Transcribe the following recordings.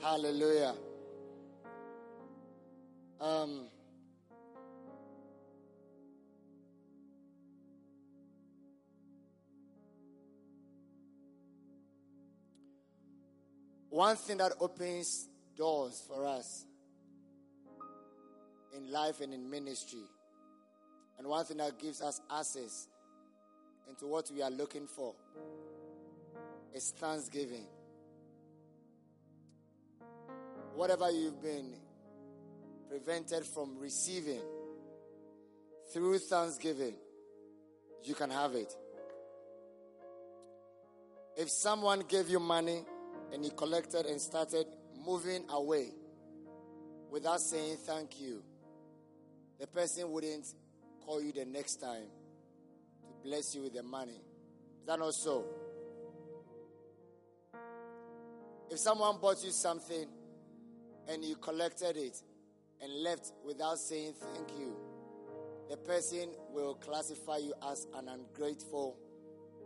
Hallelujah. Um, one thing that opens doors for us in life and in ministry, and one thing that gives us access into what we are looking for is thanksgiving. Whatever you've been prevented from receiving through thanksgiving, you can have it. If someone gave you money and you collected and started moving away without saying thank you, the person wouldn't call you the next time to bless you with the money. Is that not so? If someone bought you something and you collected it and left without saying thank you, the person will classify you as an ungrateful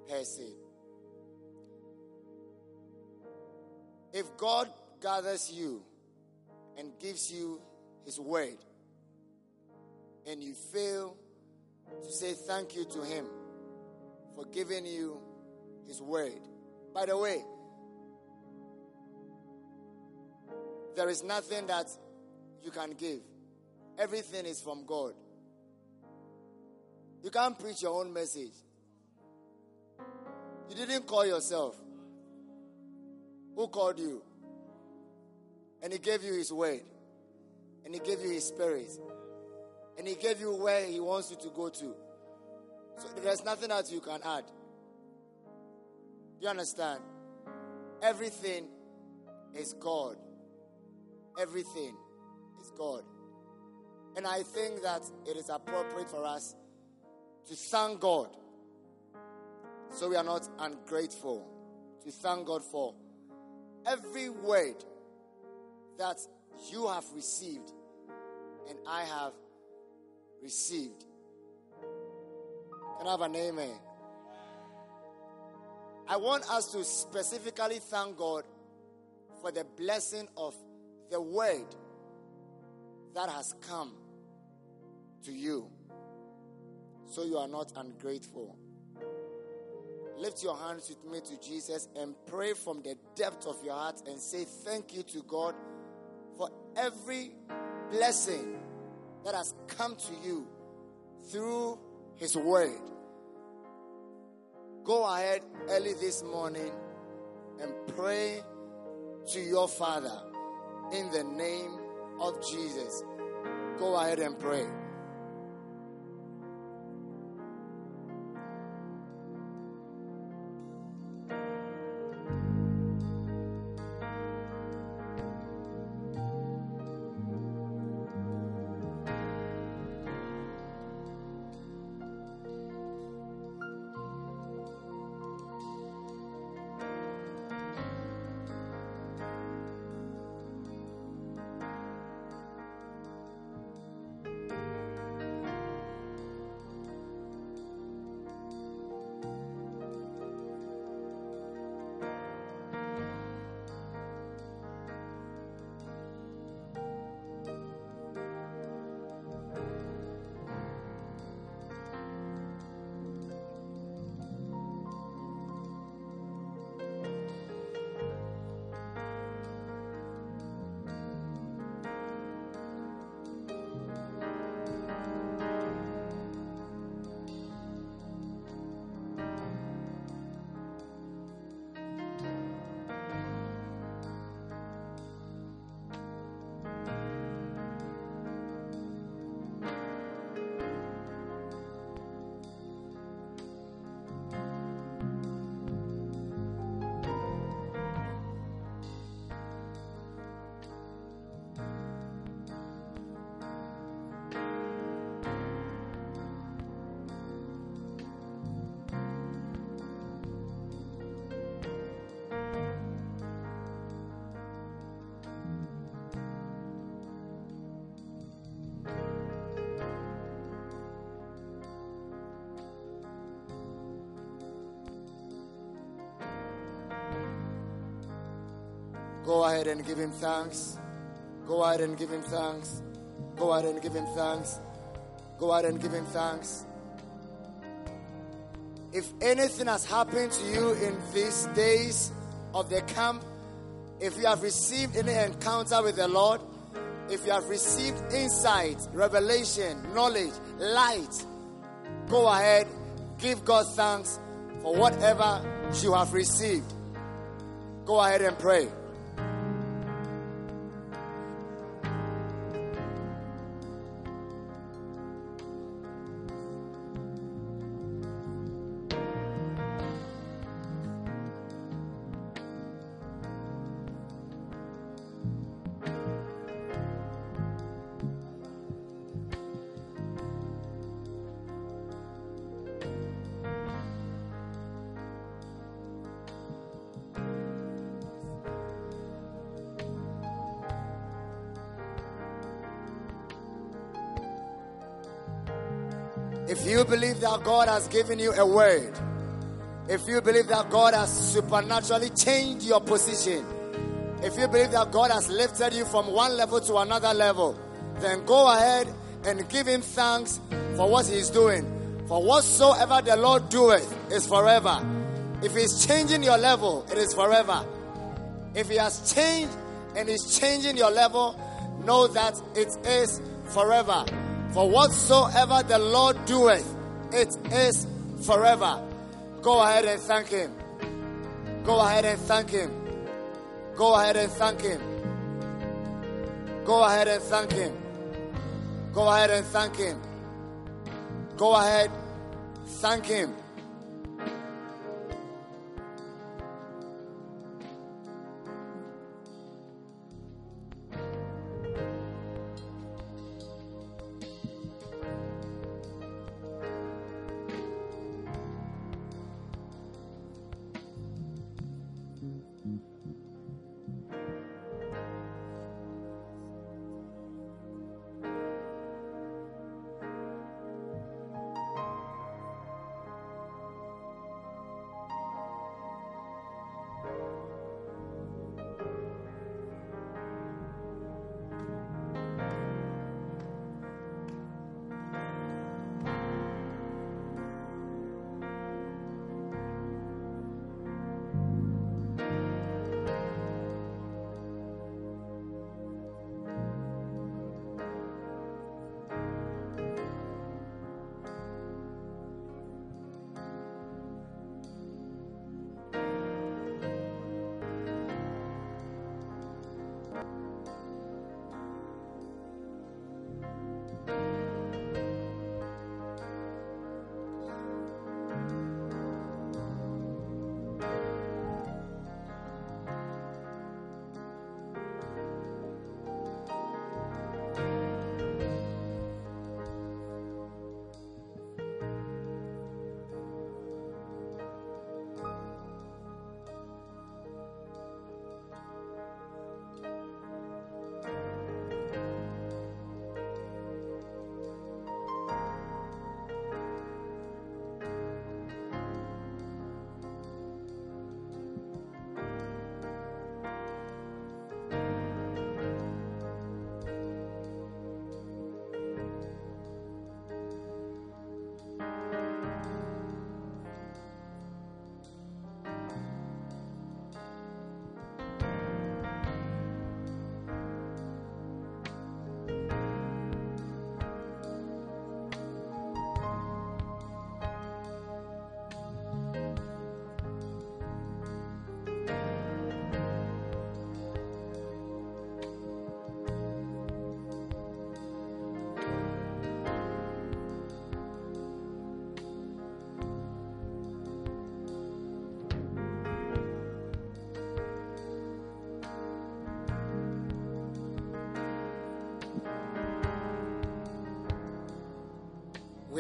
person. If God gathers you and gives you His word, and you fail to say thank you to Him for giving you His word, by the way, there is nothing that you can give, everything is from God. You can't preach your own message. You didn't call yourself. Who called you? And He gave you His word. And He gave you His spirit. And He gave you where He wants you to go to. So there's nothing that you can add. Do you understand? Everything is God. Everything is God. And I think that it is appropriate for us to thank God so we are not ungrateful. To thank God for every word that you have received and I have received. Can I have an amen? I want us to specifically thank God for the blessing of the word that has come to you so you are not ungrateful. Lift your hands with me to Jesus and pray from the depth of your heart and say thank you to God for every blessing that has come to you through His Word. Go ahead early this morning and pray to your Father in the name of Jesus. Go ahead and pray. Go ahead and give him thanks. Go ahead and give him thanks. Go ahead and give him thanks. Go ahead and give him thanks. If anything has happened to you in these days of the camp, if you have received any encounter with the Lord, if you have received insight, revelation, knowledge, light, go ahead, give God thanks for whatever you have received. Go ahead and pray. That God has given you a word, if you believe that God has supernaturally changed your position, if you believe that God has lifted you from one level to another level, then go ahead and give Him thanks for what He's doing. For whatsoever the Lord doeth is forever. If He's changing your level, it is forever. If He has changed and is changing your level, know that it is forever. For whatsoever the Lord doeth, it is forever. Go ahead and thank Him. Go ahead and thank Him. Go ahead and thank Him. Go ahead and thank Him. Go ahead and thank Him. Go ahead, thank Him.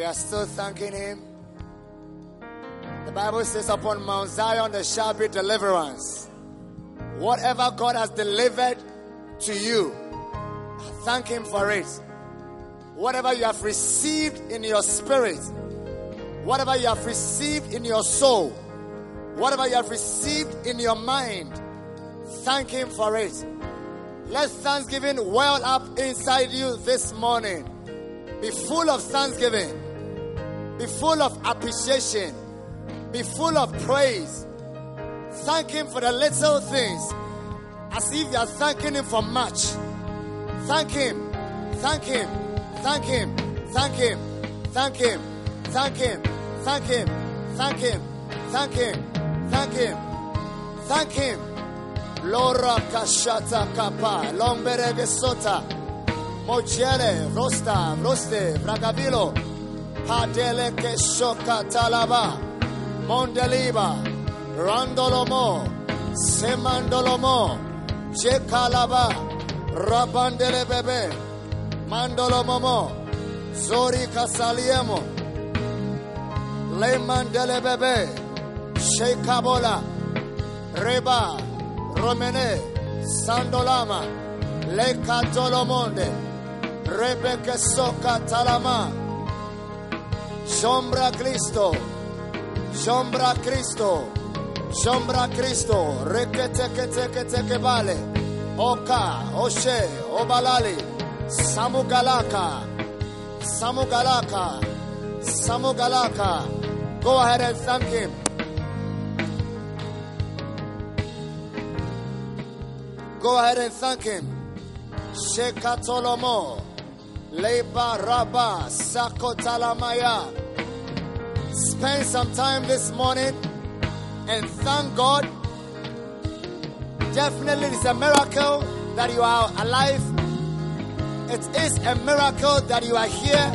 We are still thanking Him. The Bible says, Upon Mount Zion there shall be deliverance. Whatever God has delivered to you, thank Him for it. Whatever you have received in your spirit, whatever you have received in your soul, whatever you have received in your mind, Thank Him for it. Let thanksgiving well up inside you this morning. Be full of thanksgiving. Be full of appreciation. Be full of praise. Thank Him for the little things as if you are thanking Him for much. Thank Him. Thank Him. Thank Him. Thank Him. Thank Him. Thank Him. Thank Him. Thank Him. Thank Him. Thank Him. Thank Him. Lora kashata kapa. Lomberege sota. Mojele. Rosta. Roste. Bragavilo. Padele keshoka talaba. Mondeliba. Randolomo. Semandolomo. Jekalaba. Rabandele bebe. Mandolo momo. Zori kasaliemo. Le mandele bebe. Reba. Romene. Sandolama. Le catolomonde. Rebeke soka talama. Sombra Cristo. Sombra Cristo. Sombra Cristo. Rekete kete kete vale. Oka. Oshe. Obalali. Samugalaka. Samugalaka. Samugalaka. Go ahead and thank him. Go ahead and thank him. Shekatolomo. Leba Raba Sakotalamaya. Spend some time this morning and thank God. Definitely, it's a miracle that you are alive. It is a miracle that you are here.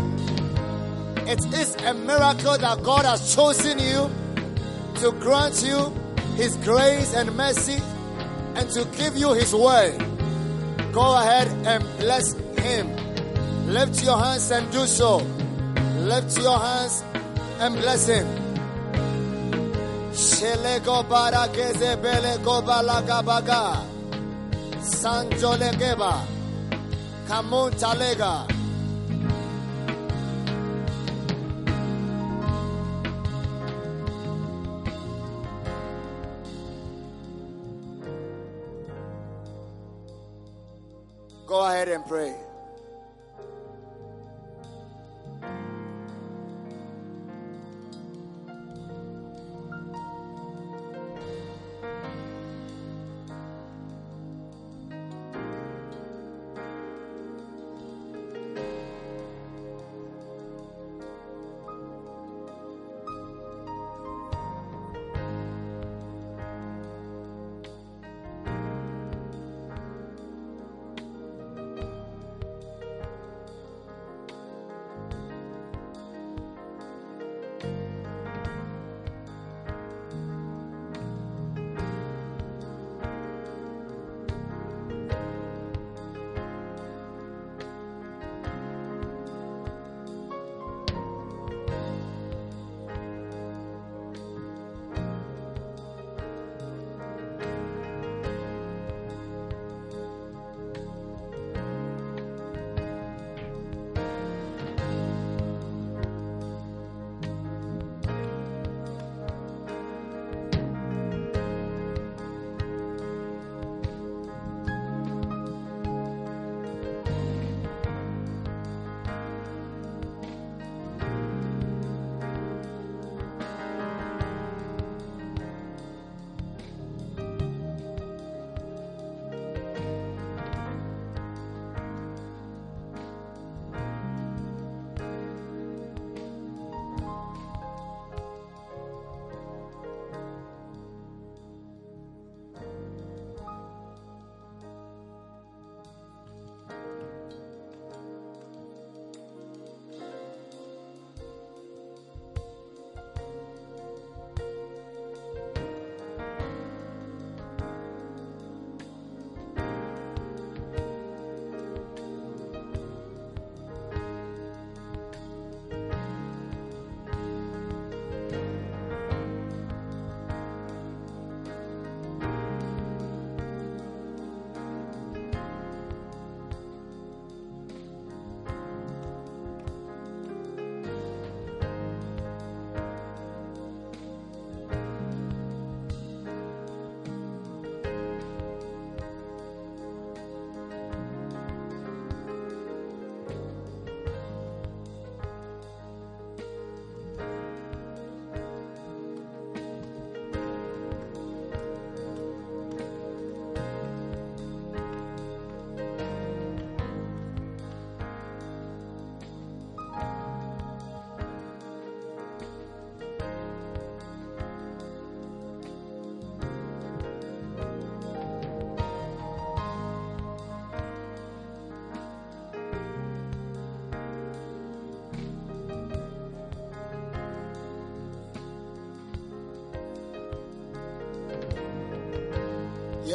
It is a miracle that God has chosen you to grant you His grace and mercy and to give you His word. Go ahead and bless Him. Lift your hands and do so. Lift your hands and bless Him. Shelego barakeze belego balagabaga. Sanjolegeba. Kamun talega. Go ahead and pray.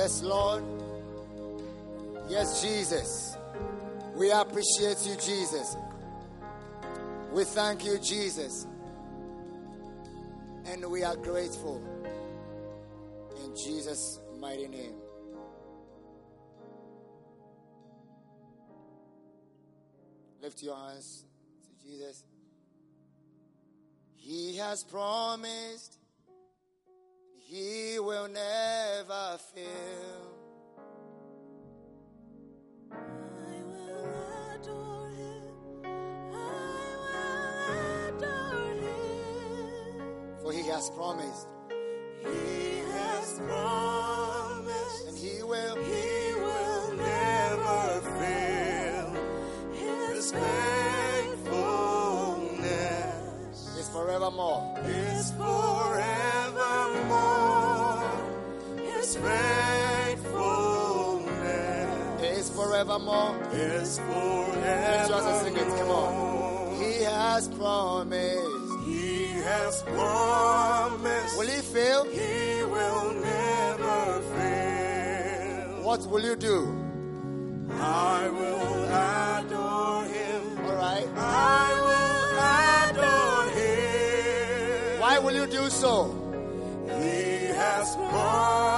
Yes, Lord. Yes, Jesus. We appreciate you, Jesus. We thank you, Jesus. And we are grateful. In Jesus' mighty name. Lift your hands to Jesus. He has promised he will never. I will him. I will adore him. For he has promised, He has promised and he will. he will never fail. His faithfulness is forevermore. Forevermore. is Let's just sing it. Come on. He has promised. He has promised Will he fail? he will never fail. What will you do? I will adore him. All right. I will adore him. Why will you do so? He has promised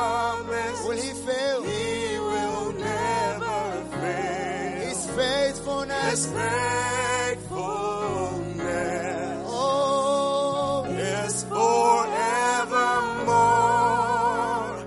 His faithfulness Oh, is forevermore.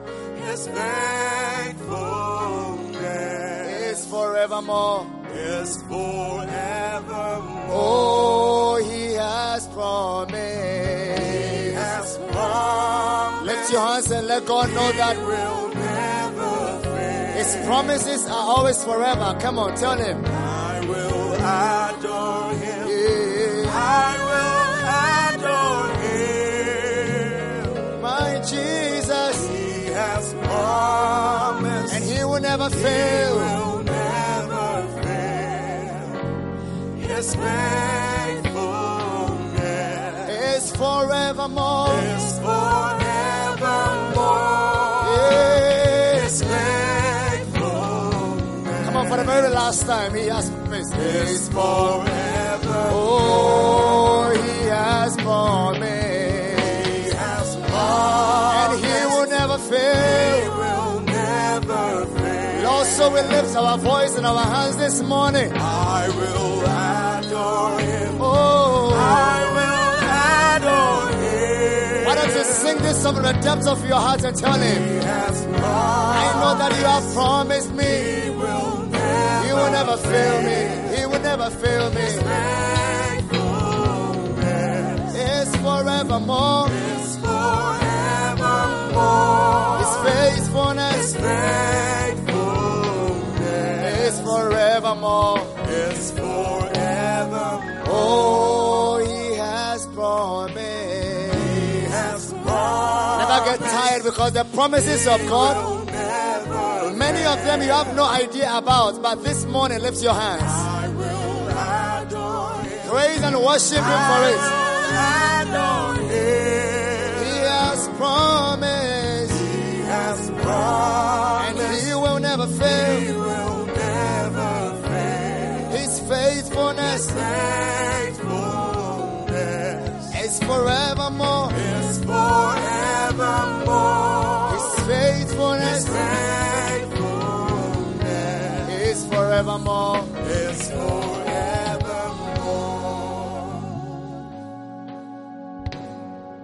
His faithfulness is forevermore. is forevermore. Oh, he has promised. He has promised Lift your hands and let God know that will never fail. his promises are always forever. Come on, tell him. Adore him. Yeah. I will adore him. My Jesus, He has promised and he will never he fail. will never fail. His faithfulness is forevermore. Very last time, he has promised. is forever. Oh, he has promised. He has promised. And he will never he fail. will never fail. Lord, so we lift our voice and our hands this morning. I will adore him. Oh, I will adore him. why don't you sing this from the depths of your heart and tell him, He has I know that you have promised me. Will never fail me. He will never fail me. faithfulness It's forevermore. is forevermore. His faithfulness is forevermore. is forevermore. Oh, he has promised. He has promised Never get tired because the promises of God, will never many of them you have no idea about. But this morning, lift your hands. I will adore him. Praise and worship Him for it. He has promised, He has promised and He will never he fail. will never fail. His faithfulness Faithfulness is forevermore. is forevermore. His faithfulness Faithfulness forevermore. is forevermore.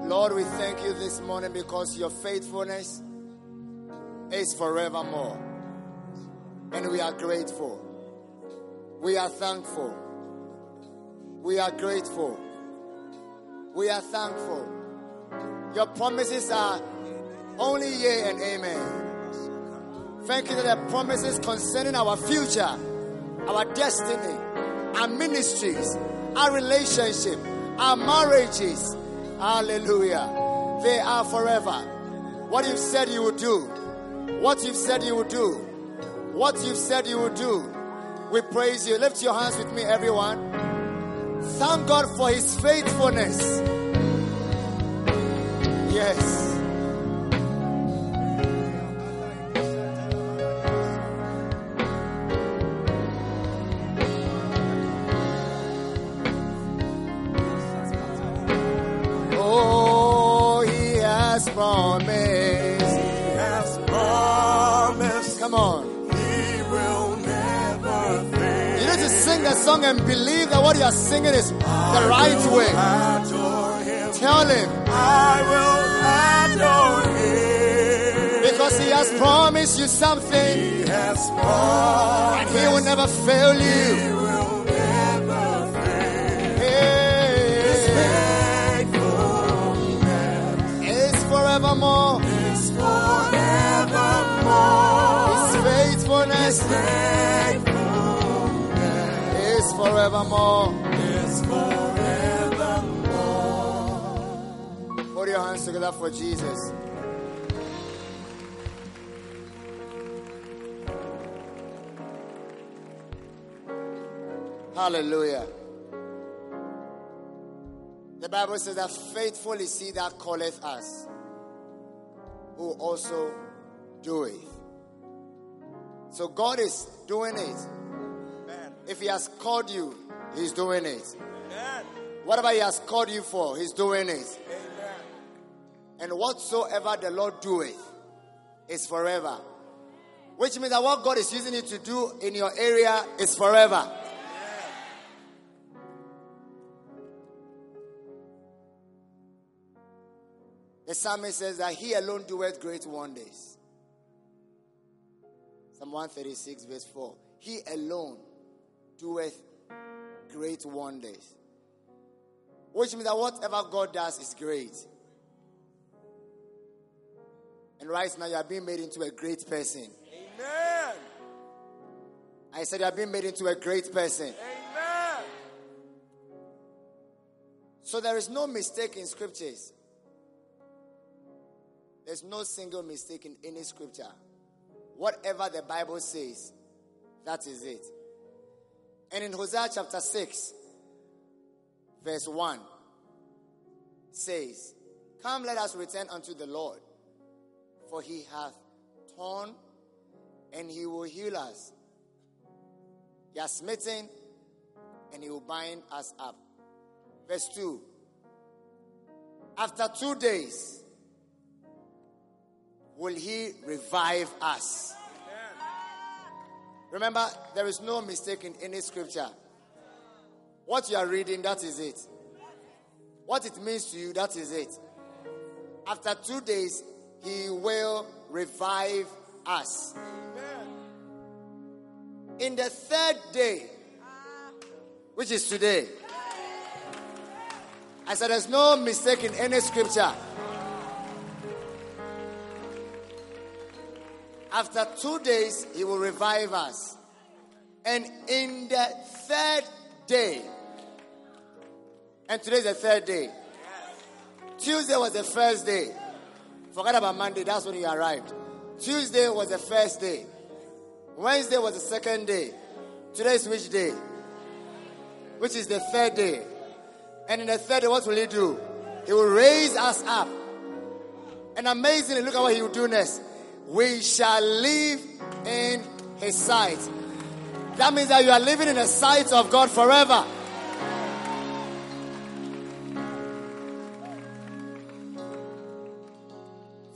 Lord, we thank you this morning because your faithfulness is forevermore. And we are grateful. We are thankful. We are grateful. We are thankful. Your promises are only yea and amen. Thank you that the promises concerning our future, our destiny, our ministries, our relationship, our marriages, hallelujah, they are forever. What you've said you will do, what you've said you will do, what you've said you will do, we praise you. Lift your hands with me, everyone. Thank God for His faithfulness. Yes. To song and believe that what you are singing is the right way. Tell him I will adore Him. because he has promised you something He has and he will never fail you. Faithfulness forevermore. His faithfulness Faithfulness is forevermore. is forevermore. Put your hands together for Jesus. Hallelujah. The Bible says that faithful is he that calleth us, who also doeth. So God is doing it. If He has called you, He's doing it. Whatever He has called you for, He's doing it. And whatsoever the Lord doeth is forever. Which means that what God is using you to do in your area is forever. The psalmist says that he alone doeth great wonders. Psalm 136, verse 4. He alone doeth great wonders. Which means that whatever God does is great. And right now you are being made into a great person. Amen. I said you are being made into a great person. Amen. So there is no mistake in scriptures. There's no single mistake in any scripture. Whatever the Bible says, that is it. And in Hosea chapter 6, verse 1, says, Come, let us return unto the Lord, for he hath torn and he will heal us. He has smitten and he will bind us up. Verse 2 After two days will he revive us. Remember, there is no mistake in any scripture. What you are reading, that is it. What it means to you, that is it. After two days, he will revive us. In the third day, which is today, I said there's no mistake in any scripture. After two days, he will revive us. And in the third day, and today is the third day. Tuesday was the first day. Forget about Monday, that's when you arrived. Tuesday was the first day. Wednesday was the second day. Today is which day? Which is the third day. And in the third day, what will he do? He will raise us up. And amazingly, look at what he will do next. We shall live in his sight. That means that you are living in the sight of God forever.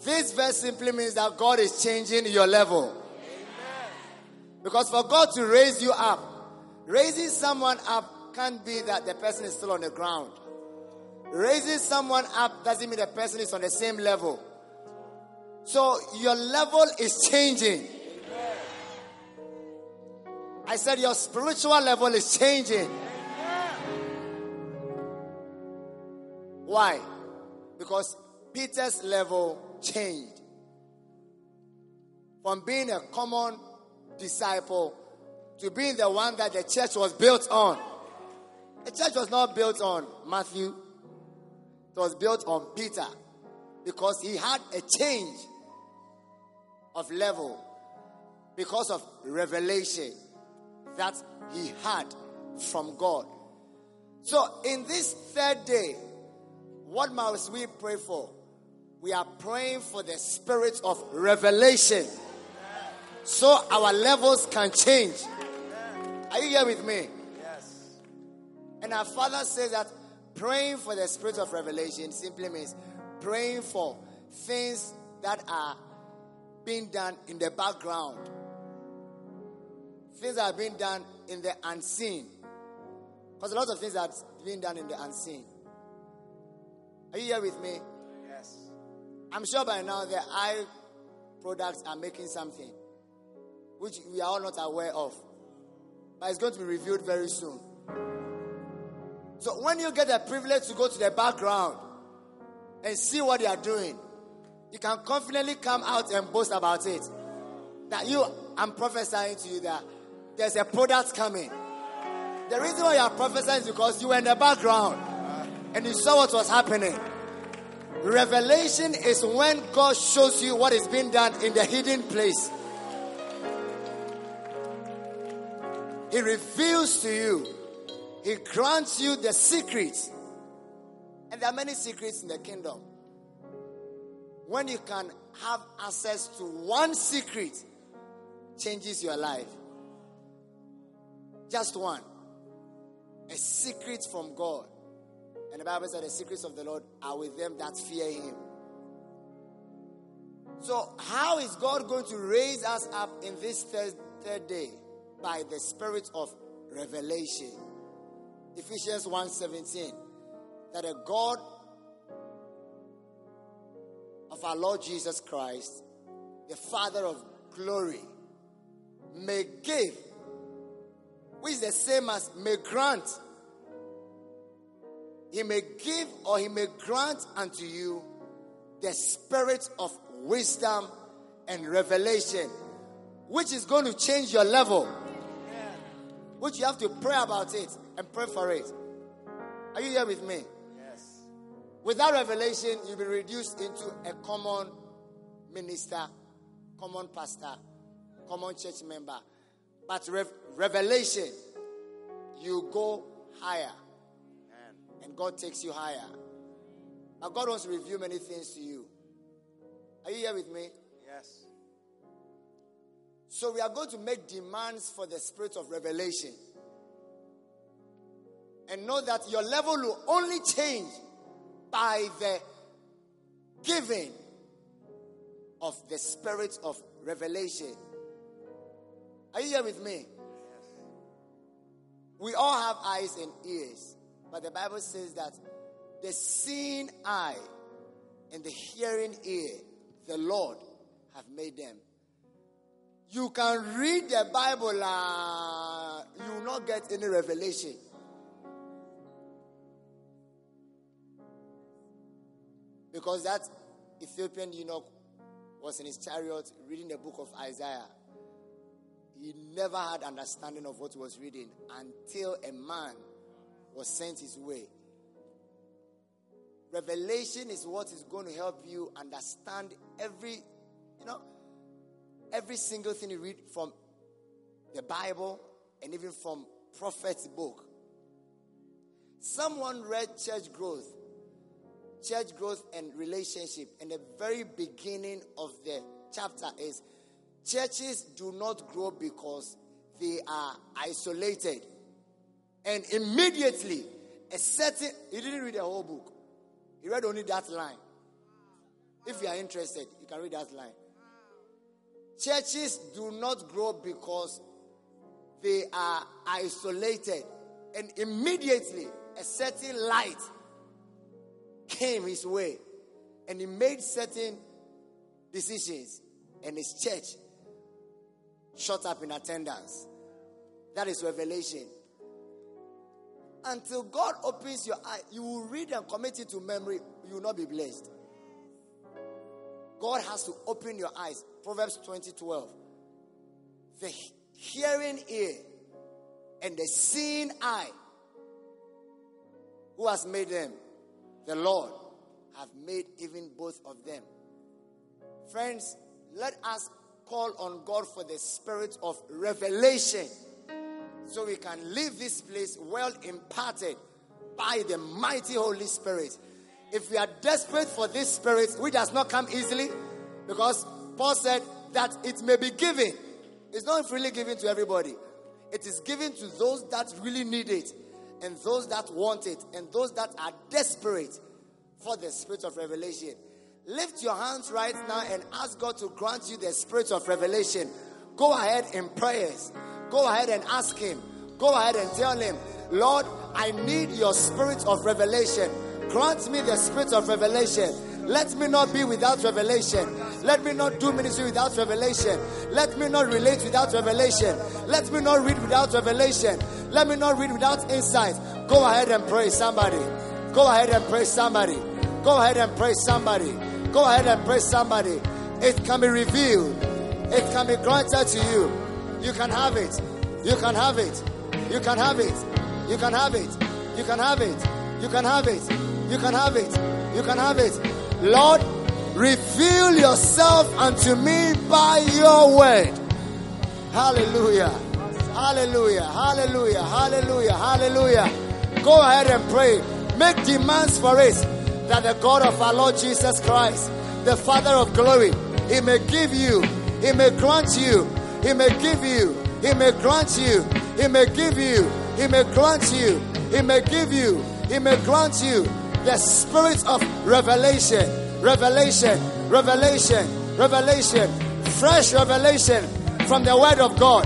This verse simply means that God is changing your level. Because for God to raise you up, raising someone up can't be that the person is still on the ground. Raising someone up doesn't mean the person is on the same level. So your level is changing. I said your spiritual level is changing. Why? Because Peter's level changed from being a common disciple to being the one that the church was built on. The church was not built on Matthew, it was built on Peter because he had a change of level because of revelation that he had from God. So, in this third day, what must we pray for? We are praying for the spirit of revelation so our levels can change. Are you here with me? Yes. And our Father says that praying for the spirit of revelation simply means praying for things that are being done in the background. Things are being done in the unseen. Because a lot of things are being done in the unseen. Are you here with me? Yes. I'm sure by now the eye products are making something which we are all not aware of. But it's going to be revealed very soon. So when you get the privilege to go to the background and see what they are doing, you can confidently come out and boast about it. That you, I'm prophesying to you that there's a product coming. The reason why you are prophesying is because you were in the background and you saw what was happening. Revelation is when God shows you what is being done in the hidden place. He reveals to you, He grants you the secrets. And there are many secrets in the kingdom. When you can have access to one secret, changes your life. Just one. A secret from God. And the Bible said the secrets of the Lord are with them that fear him. So, how is God going to raise us up in this third, third day? By the spirit of revelation. Ephesians 1:17. That a God of our Lord Jesus Christ, the Father of glory, may give, which is the same as may grant. He may give or he may grant unto you the spirit of wisdom and revelation, which is going to change your level. Which you have to pray about it and pray for it. Are you here with me? Without revelation, you'll be reduced into a common minister, common pastor, common church member. But rev- revelation, you go higher. And God takes you higher. Now, God wants to reveal many things to you. Are you here with me? Yes. So, we are going to make demands for the spirit of revelation. And know that your level will only change by the giving of the spirit of revelation. Are you here with me? We all have eyes and ears, but the Bible says that the seeing eye and the hearing ear, the Lord have made them. You can read the Bible, uh, you will not get any revelation. Because that Ethiopian eunuch was in his chariot reading the book of Isaiah. He never had understanding of what he was reading until a man was sent his way. Revelation is what is going to help you understand every, you know, every single thing you read from the Bible and even from prophet's book. Someone read church growth, church growth and relationship, and the very beginning of the chapter is churches do not grow because they are isolated. And immediately, a certain, he didn't read the whole book, he read only that line. If you are interested, you can read that line. Churches do not grow because they are isolated. And immediately, a certain light came his way. And he made certain decisions. And his church shut up in attendance. That is revelation. Until God opens your eye, you will read and commit it to memory, you will not be blessed. God has to open your eyes. Proverbs 20 12. The hearing ear and the seeing eye. Who has made them? The Lord have made even both of them. Friends, let us call on God for the spirit of revelation so we can leave this place well imparted by the mighty Holy Spirit. If we are desperate for this spirit, which does not come easily, because Paul said that it may be given. It's not freely given to everybody. It is given to those that really need it, and those that want it, and those that are desperate for the spirit of revelation. Lift your hands right now and ask God to grant you the spirit of revelation. Go ahead in prayers. Go ahead and ask Him. Go ahead and tell Him, Lord, I need your spirit of revelation. Grant me the spirit of revelation. Let me not be without revelation. Let me not do ministry without revelation. Let me not relate without revelation. Let me not read without revelation. Let me not read without insight. Go ahead and pray somebody. Go ahead and pray somebody. Go ahead and pray somebody. Go ahead and pray somebody. It can be revealed. It can be granted to you. You can have it. You can have it. You can have it. You can have it. You can have it. You can have it. You can have it. You can have it. Lord, reveal yourself unto me by your word. Hallelujah. Hallelujah. Hallelujah. Hallelujah. Hallelujah. Go ahead and pray. Make demands for it that the God of our Lord Jesus Christ, the Father of glory, He may give you, He may grant you, He may give you, He may grant you, He may give you, He may grant you, He may give you, He may grant you the spirit of revelation, revelation, revelation, revelation, fresh revelation from the Word of God,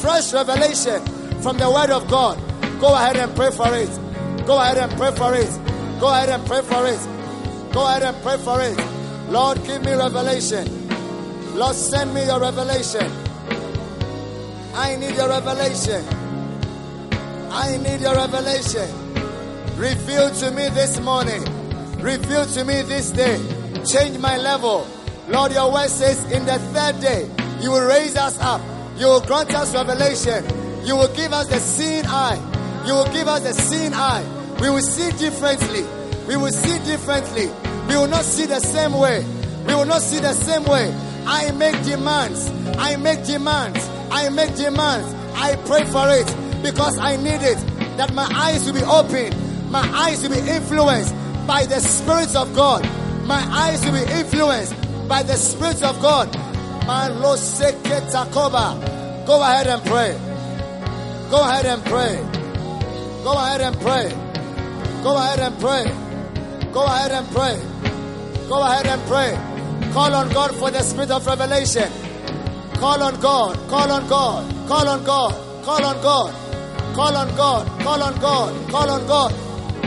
fresh revelation from the Word of God. Go ahead and pray for it. Go ahead and pray for it. Go ahead and pray for it. Go ahead and pray for it. Lord, give me revelation. Lord, send me your revelation. I need your revelation. I need your revelation. Reveal to me this morning. Reveal to me this day. Change my level. Lord, your word says in the third day, you will raise us up. You will grant us revelation. You will give us the seeing eye. You will give us the seeing eye. We will see differently. We will see differently. We will not see the same way. We will not see the same way. I make demands. I make demands. I make demands. I pray for it because I need it. That my eyes will be open. My eyes will be influenced by the Spirit of God. My eyes will be influenced by the Spirit of God. My Kova. Go ahead and pray. Go ahead and pray. Go ahead and pray. Go ahead and pray. Go ahead and pray. Go ahead and pray. Call on God for the spirit of revelation. Call on God. Call on God. Call on God. Call on God. Call on God. Call on God. Call on God.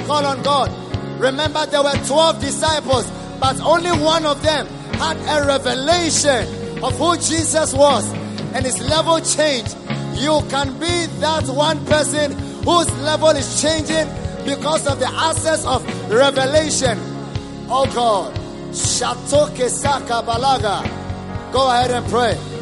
Call on God. Remember, there were 12 disciples, but only one of them had a revelation of who Jesus was, and his level changed. You can be that one person whose level is changing because of the access of revelation. Oh God. Balaga. Go ahead and pray.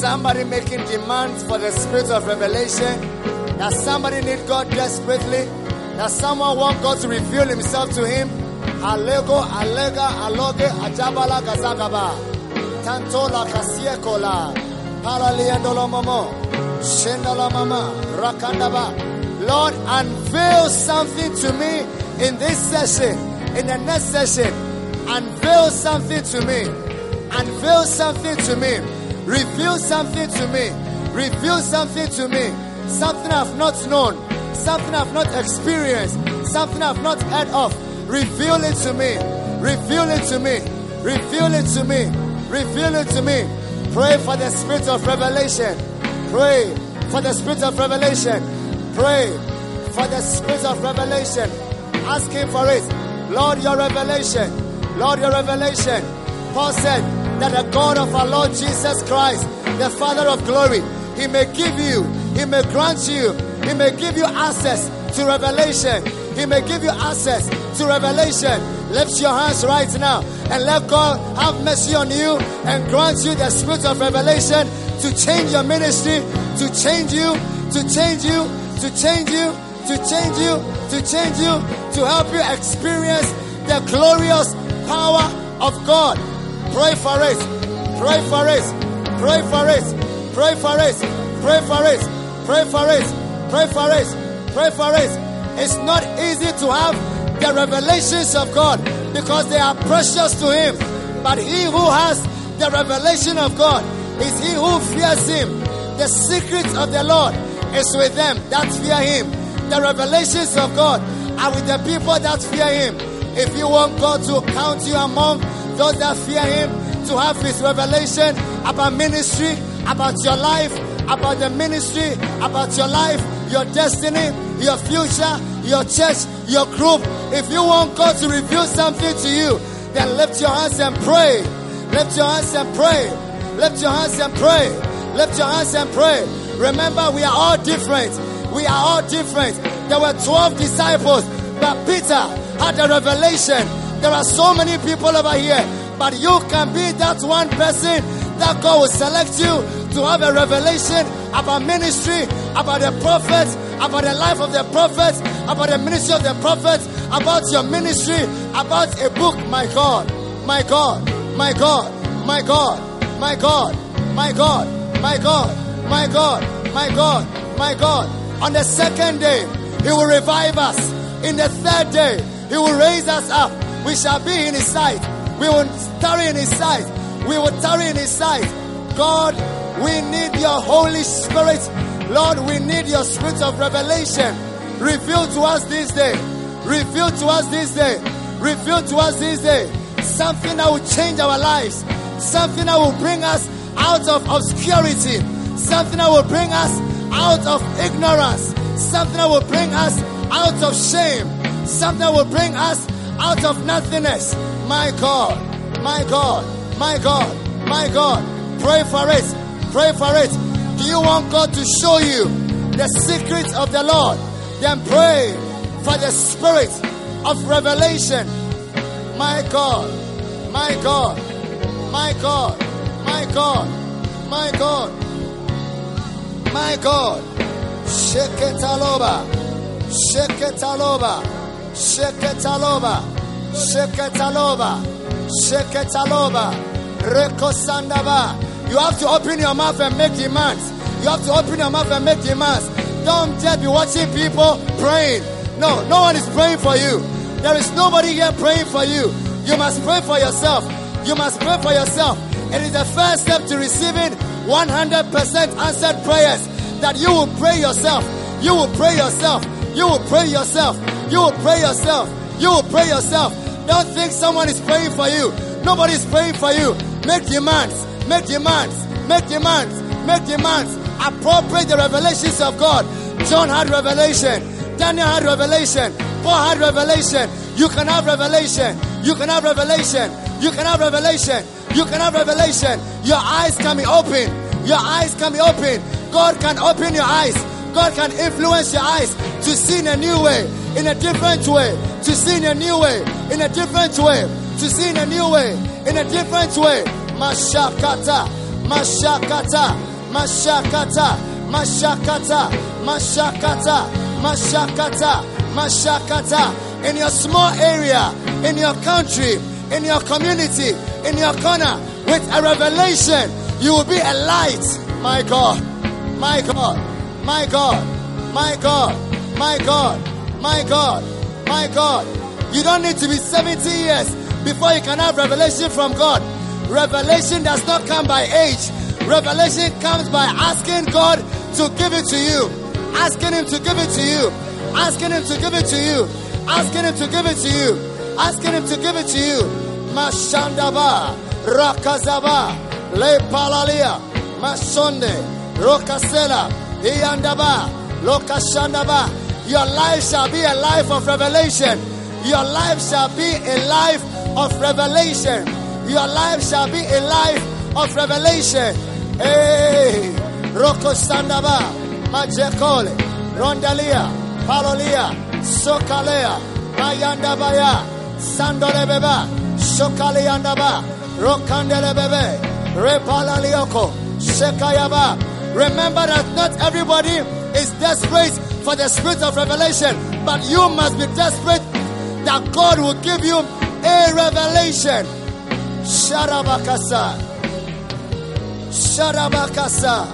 Somebody making demands for the spirit of revelation? Does somebody need God desperately? Does someone want God to reveal himself to him? Alego, alega, aloge, ajabala, gazagaba. Tantola, kasiekola. Paraliandolo momo. Shendala mama. Rakandaba. Lord, unveil something to me in this session. In the next session. Unveil something to me. Unveil something to me. Reveal something to me. Reveal something to me, something I've not known, something I've not experienced, something I've not heard of. Reveal it to me. Reveal it to me. Reveal it to me. Reveal it to me. Pray for the spirit of revelation. Pray for the spirit of revelation. Pray for the spirit of revelation. Ask Him for it. Lord, your revelation. Lord, your revelation. Paul said that the God of our Lord Jesus Christ, the Father of glory, He may give you, He may grant you, He may give you access to revelation. He may give you access to revelation. Lift your hands right now and let God have mercy on you and grant you the spirit of revelation to change your ministry, to change you, to change you, to change you, to change you, to change you, to help you experience the glorious power of God. Pray for it. Pray for it. Pray for it. Pray for it. Pray for it. Pray for it. Pray for it. Pray for it. It's not easy to have the revelations of God because they are precious to Him. But he who has the revelation of God is he who fears Him. The secrets of the Lord is with them that fear Him. The revelations of God are with the people that fear Him. If you want God to count you among those that fear Him, to have His revelation about ministry, about your life, about the ministry, about your life, your destiny, your future, your church, your group. If you want God to reveal something to you, then lift your hands and pray. Lift your hands and pray. Lift your hands and pray. Lift your hands and pray. Remember, we are all different. We are all different. There were 12 disciples, but Peter had a revelation. There are so many people over here, but you can be that one person that God will select you to have a revelation about ministry, about the prophets, about the life of the prophets, about the ministry of the prophets, about your ministry, about a book. My God, my God, my God, my God, my God, my God, my God, my God, my God, my God. On the second day, He will revive us. In the third day, He will raise us up. We shall be in His sight. We will tarry in His sight. We will tarry in His sight. God, we need your Holy Spirit. Lord, we need your spirit of revelation. Reveal to us this day. Reveal to us this day. Reveal to us this day. Something that will change our lives. Something that will bring us out of obscurity. Something that will bring us out of ignorance. Something that will bring us out of shame. Something that will bring us out of nothingness. My God, my God, my God, my God. Pray for it. Pray for it. Do you want God to show you the secrets of the Lord? Then pray for the spirit of revelation. My God, my God, my God, my God, my God, my God. Sheketaloba, Sheketaloba, Sheketaloba, Sheketaloba, Sheketaloba, Rekosandaba. You have to open your mouth and make demands. You have to open your mouth and make demands. Don't just be watching people praying. No, no one is praying for you. There is nobody here praying for you. You must pray for yourself. You must pray for yourself. It is the first step to receiving 100% answered prayers that you will pray yourself. You will pray yourself. You will pray yourself. You will pray yourself. You will pray yourself. Don't think someone is praying for you. Nobody is praying for you. Make demands. Make demands. Make demands. Make demands. Appropriate the revelations of God. John had revelation. Daniel had revelation. Paul had revelation. You can have revelation. You can have revelation. You can have revelation. You can have revelation. Your eyes can be open. Your eyes can be open. God can open your eyes. God can influence your eyes to see in a new way, in a different way, to see in a new way, in a different way, to see in a new way, in a different way. Mashakata, Mashakata, Mashakata, Mashakata, Mashakata, Mashakata, Mashakata. In your small area, in your country, in your community, in your corner, with a revelation, you will be a light. My God, my God, my God, my God, my God, my God, my God. You don't need to be 70 years before you can have revelation from God. Revelation does not come by age. Revelation comes by asking God to give it to you. Asking Him to give it to you. Asking Him to give it to you. Asking Him to give it to you. Asking Him to give it to you. Mashandaba, Rakazaba, Le Palalia, Masonde, Rokasela. Your life shall be a life of revelation. Your life shall be a life of revelation. Your life shall be a life of revelation. Hey, Roko Sandaba, Majekole, Rondalia, Palolia, Sokalea, Mayandabaya, Sandolebeba, Shokaliandaba, Rokandelebebe, Repalalioko, Shekayaba. Remember that not everybody is desperate for the spirit of revelation, but you must be desperate that God will give you a revelation. Sharabakasa. Sharabakasa.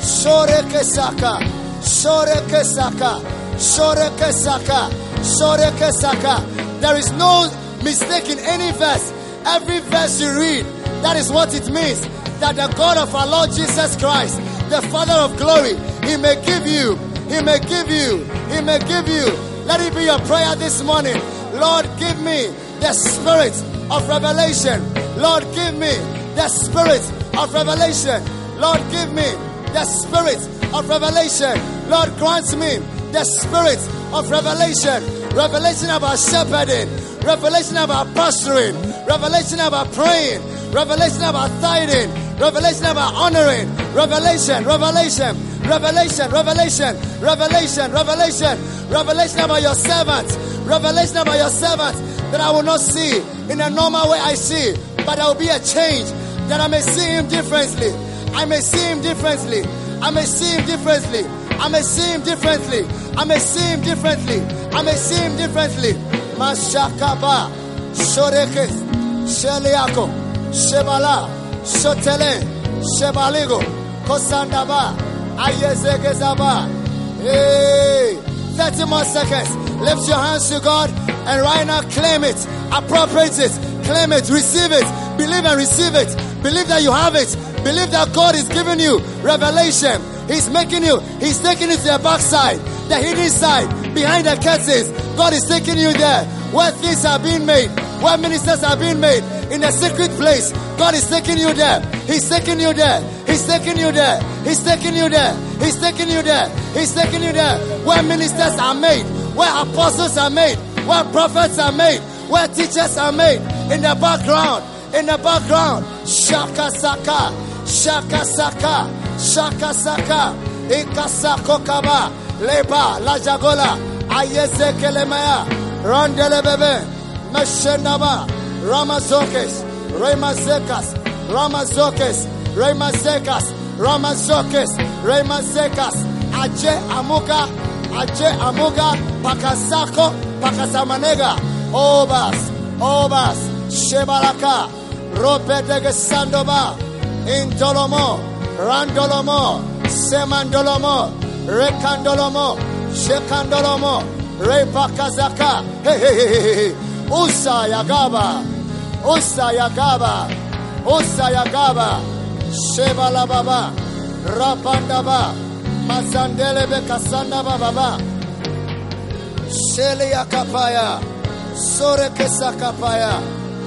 Shorekesaka. Shorekesaka. Shorekesaka. Shorekesaka. There is no mistake in any verse. Every verse you read, that is what it means. That the God of our Lord Jesus Christ, the Father of glory, He may give you, He may give you, He may give you. Let it be your prayer this morning. Lord, give me the spirit of revelation. Lord, give me the spirit of revelation. Lord, give me the spirit of revelation. Lord, grant me the spirit of revelation. Revelation about shepherding, revelation about pastoring, revelation about praying, revelation about tithing, revelation about honoring, revelation, revelation, revelation, revelation, revelation, revelation, revelation about your servants, revelation about your servants that I will not see in a normal way I see, but there will be a change that I may see him differently. I may see him differently. I may see him differently. I may see him differently. I may see him differently. I may see him differently. Mashakaba, Shorekes, Sheliako, Shebala, Shotele, Shebaligo, Kosandaba, Ayezegezaba. Hey, 30 more seconds. Lift your hands to God and right now claim it, appropriate it, claim it, receive it, believe and receive it. Believe that you have it. Believe that God is giving you revelation. He's making you, He's taking you to the backside, the hidden side, behind the curtains. God is taking you there where things are being made, where ministers are being made, in a secret place. God is taking you there. He's taking you there. He's taking you there. He's taking you there. He's taking you there. He's taking you there. Where ministers are made, where apostles are made, where prophets are made, where teachers are made. In the background, in the background, Shaka Saka, Shaka Saka, Shaka Saka, Ikasako Kaba, Leba, La Jagola, Ayese Kelemaya, Randele Bebe, Meshenaba, Ramazokes, Remazekas, Ramazokes, Remazekas, Ramazokes, Remazekas, Aje Amuka, Aje Amuga, Pakasako, Pakasamanega, Obas, Obas, Shebalaka, Robedege Sandoba, Intolomo, Randolomo, Semandolomo, Rekandolomo, Shekandolomo, Repakazaka, hey, hey, hey, hey, hey. Usa Yagaba, Usa Yagaba, Usa Yagaba, Shebala Baba, Rapandaba, Mazandele Bekasandaba Baba, Shele Yakapaya, Sore Kesakapaya,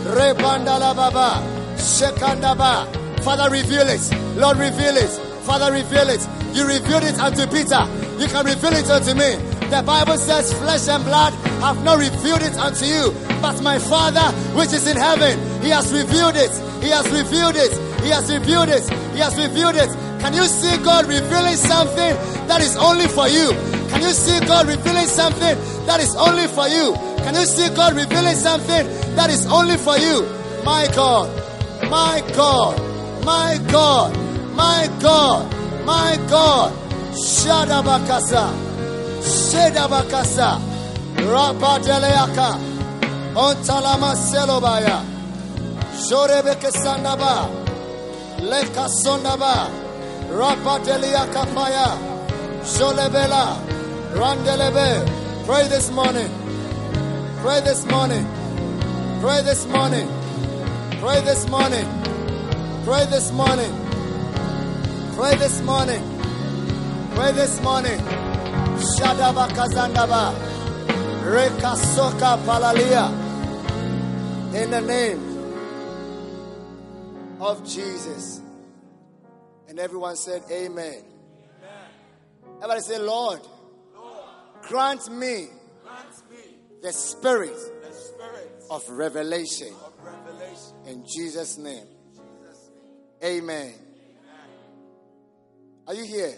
Rebandala Baba, Shekandaba. Father, reveal it. Lord, reveal it. Father, reveal it. You revealed it unto Peter. You can reveal it unto me. The Bible says, Flesh and blood have not revealed it unto you, but my Father which is in heaven, He has revealed it. He has revealed it. He has revealed it. He has revealed it. Can you see God revealing something that is only for you? Can you see God revealing something that is only for you? Can you see God revealing something that is only for you? My God, my God, my God, my God, my God. Shadabakasa, Shadabakasa, Rabadeleaka, Ontalama Selobaya, Shorebeke Sandaba, Leka Sondaba, Rabadeliaka Paya, Sholebela, Randelebe. Pray this morning. Pray this morning. Pray this morning. Pray this morning. Pray this morning. Pray this morning. Pray this morning. Shadaba Kazandaba. Rekasoka Palalia. In the name of Jesus. And everyone said, Amen. Amen. Everybody say, Lord, Lord, grant me grant me the spirit the spirit of revelation. of revelation. In Jesus' name. Jesus' name. Amen. Amen. Are you here?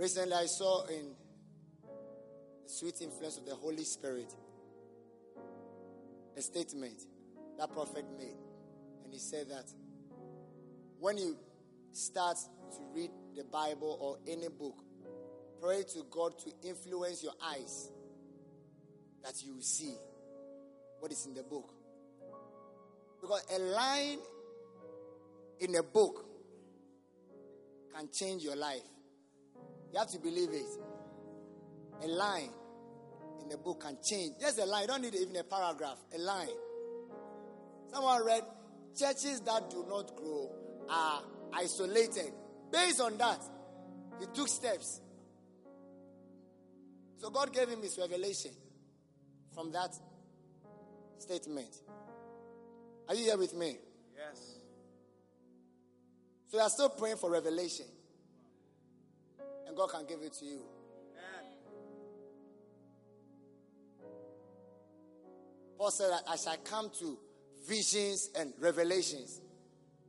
Recently, I saw in the sweet influence of the Holy Spirit a statement that prophet made. And he said that when you start to read the Bible or any book, pray to God to influence your eyes that you see what is in the book. Because a line in a book can change your life. You have to believe it. A line in the book can change. Just a line. You don't need even a paragraph. A line. Someone read, churches that do not grow are isolated. Based on that, he took steps. So God gave him his revelation from that statement. Are you here with me? Yes. So you are still praying for revelation. And God can give it to you. Paul said that I shall come to visions and revelations.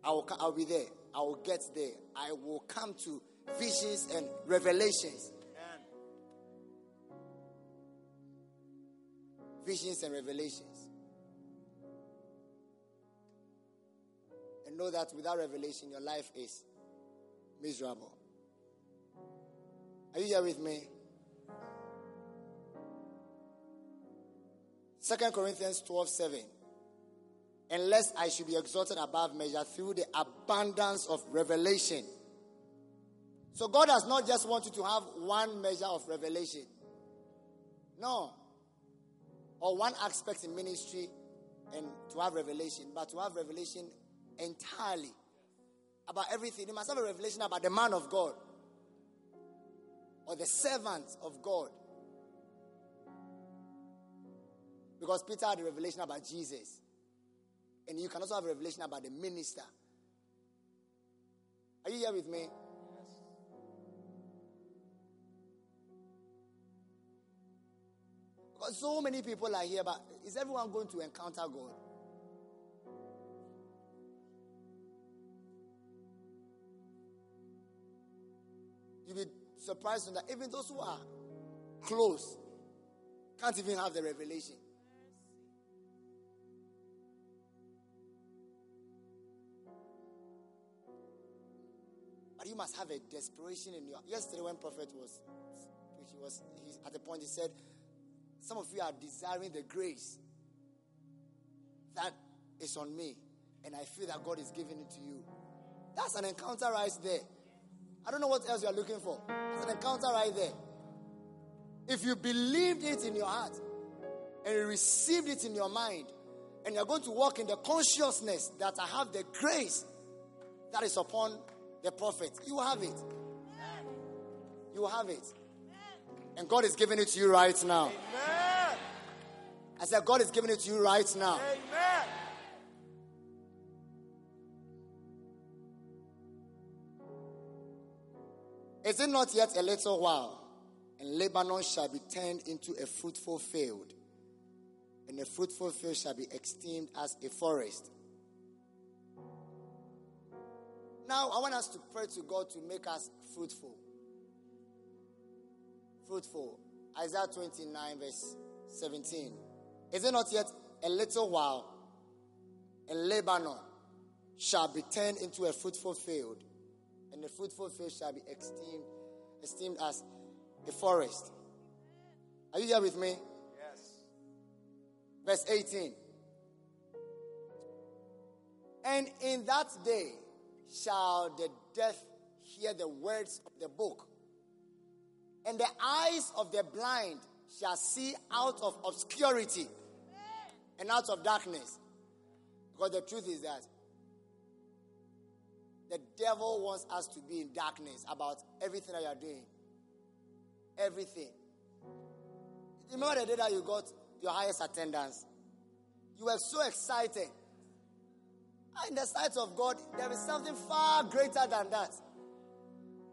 I will, I'll be there. I will get there. I will come to visions and revelations. Visions and revelations. And know that without revelation, your life is miserable. Are you here with me? Second Corinthians 12 7. Unless I should be exalted above measure through the abundance of revelation. So God does not just want you to have one measure of revelation. No. Or one aspect in ministry and to have revelation, but to have revelation entirely about everything. You must have a revelation about the man of God or the servants of God. Because Peter had a revelation about Jesus. And you can also have a revelation about the minister. Are you here with me? Because so many people are here, but is everyone going to encounter God? To that even those who are close can't even have the revelation. But you must have a desperation in your. Yesterday, when prophet was, he was he's at the point he said, some of you are desiring the grace that is on me, and I feel that God is giving it to you. That's an encounter right there. I don't know what else you are looking for. It's an encounter right there. If you believed it in your heart and you received it in your mind, and you're going to walk in the consciousness that I have the grace that is upon the prophet, you have it. You have it. And God is giving it to you right now. Amen. I said, God is giving it to you right now. Amen. Is it not yet a little while, and Lebanon shall be turned into a fruitful field, and a fruitful field shall be esteemed as a forest? Now, I want us to pray to God to make us fruitful. Fruitful. Isaiah 29, verse 17. Is it not yet a little while, and Lebanon shall be turned into a fruitful field, and the fruitful field shall be esteemed, esteemed as a forest. Are you here with me? Yes. Verse 18. And in that day shall the deaf hear the words of the book, And the eyes of the blind shall see out of obscurity and out of darkness. Because the truth is that the devil wants us to be in darkness about everything that you are doing. Everything. Remember the day that you got your highest attendance? You were so excited. Ah, in the sight of God, there is something far greater than that.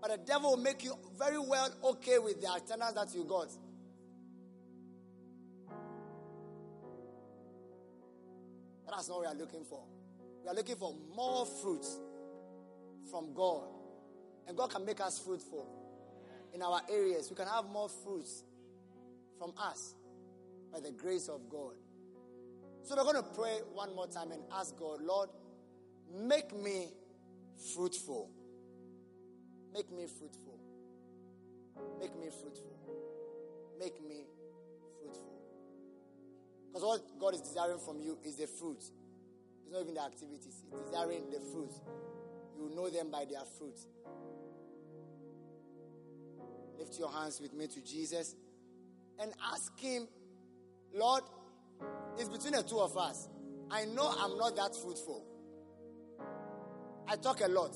But the devil will make you very well okay with the attendance that you got. That's not what we are looking for. We are looking for more fruits from God. And God can make us fruitful in our areas. We can have more fruits from us by the grace of God. So we're going to pray one more time and ask God, Lord, make me fruitful. Make me fruitful. Make me fruitful. Make me fruitful. Because what God is desiring from you is the fruit. It's not even the activities, it's desiring the fruit. You know them by their fruit. Lift your hands with me to Jesus and ask Him, Lord, it's between the two of us. I know I'm not that fruitful. I talk a lot.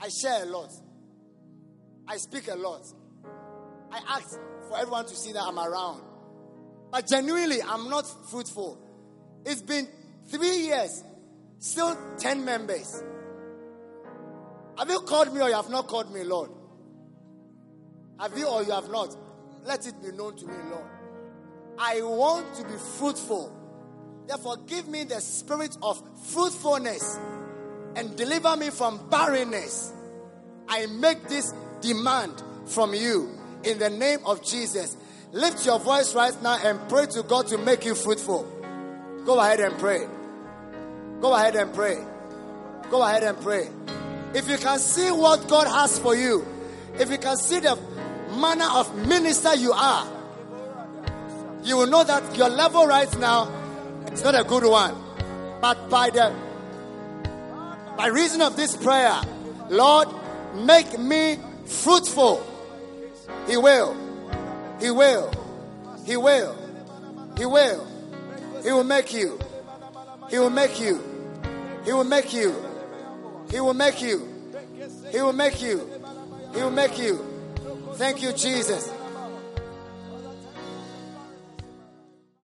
I share a lot. I speak a lot. I ask for everyone to see that I'm around. But genuinely, I'm not fruitful. It's been three years, still 10 members. Have you called me or you have not called me, Lord? Have you or you have not? Let it be known to me, Lord. I want to be fruitful. Therefore, give me the spirit of fruitfulness and deliver me from barrenness. I make this demand from you in the name of Jesus. Lift your voice right now and pray to God to make you fruitful. Go ahead and pray. Go ahead and pray. Go ahead and pray. If you can see what God has for you, if you can see the manner of minister you are, you will know that your level right now is not a good one. But by the by reason of this prayer, Lord, make me fruitful. He will. He will. He will. He will. He will make you. He will make you. He will make you. He will make you. He will make you. He will make you. Thank you, Jesus.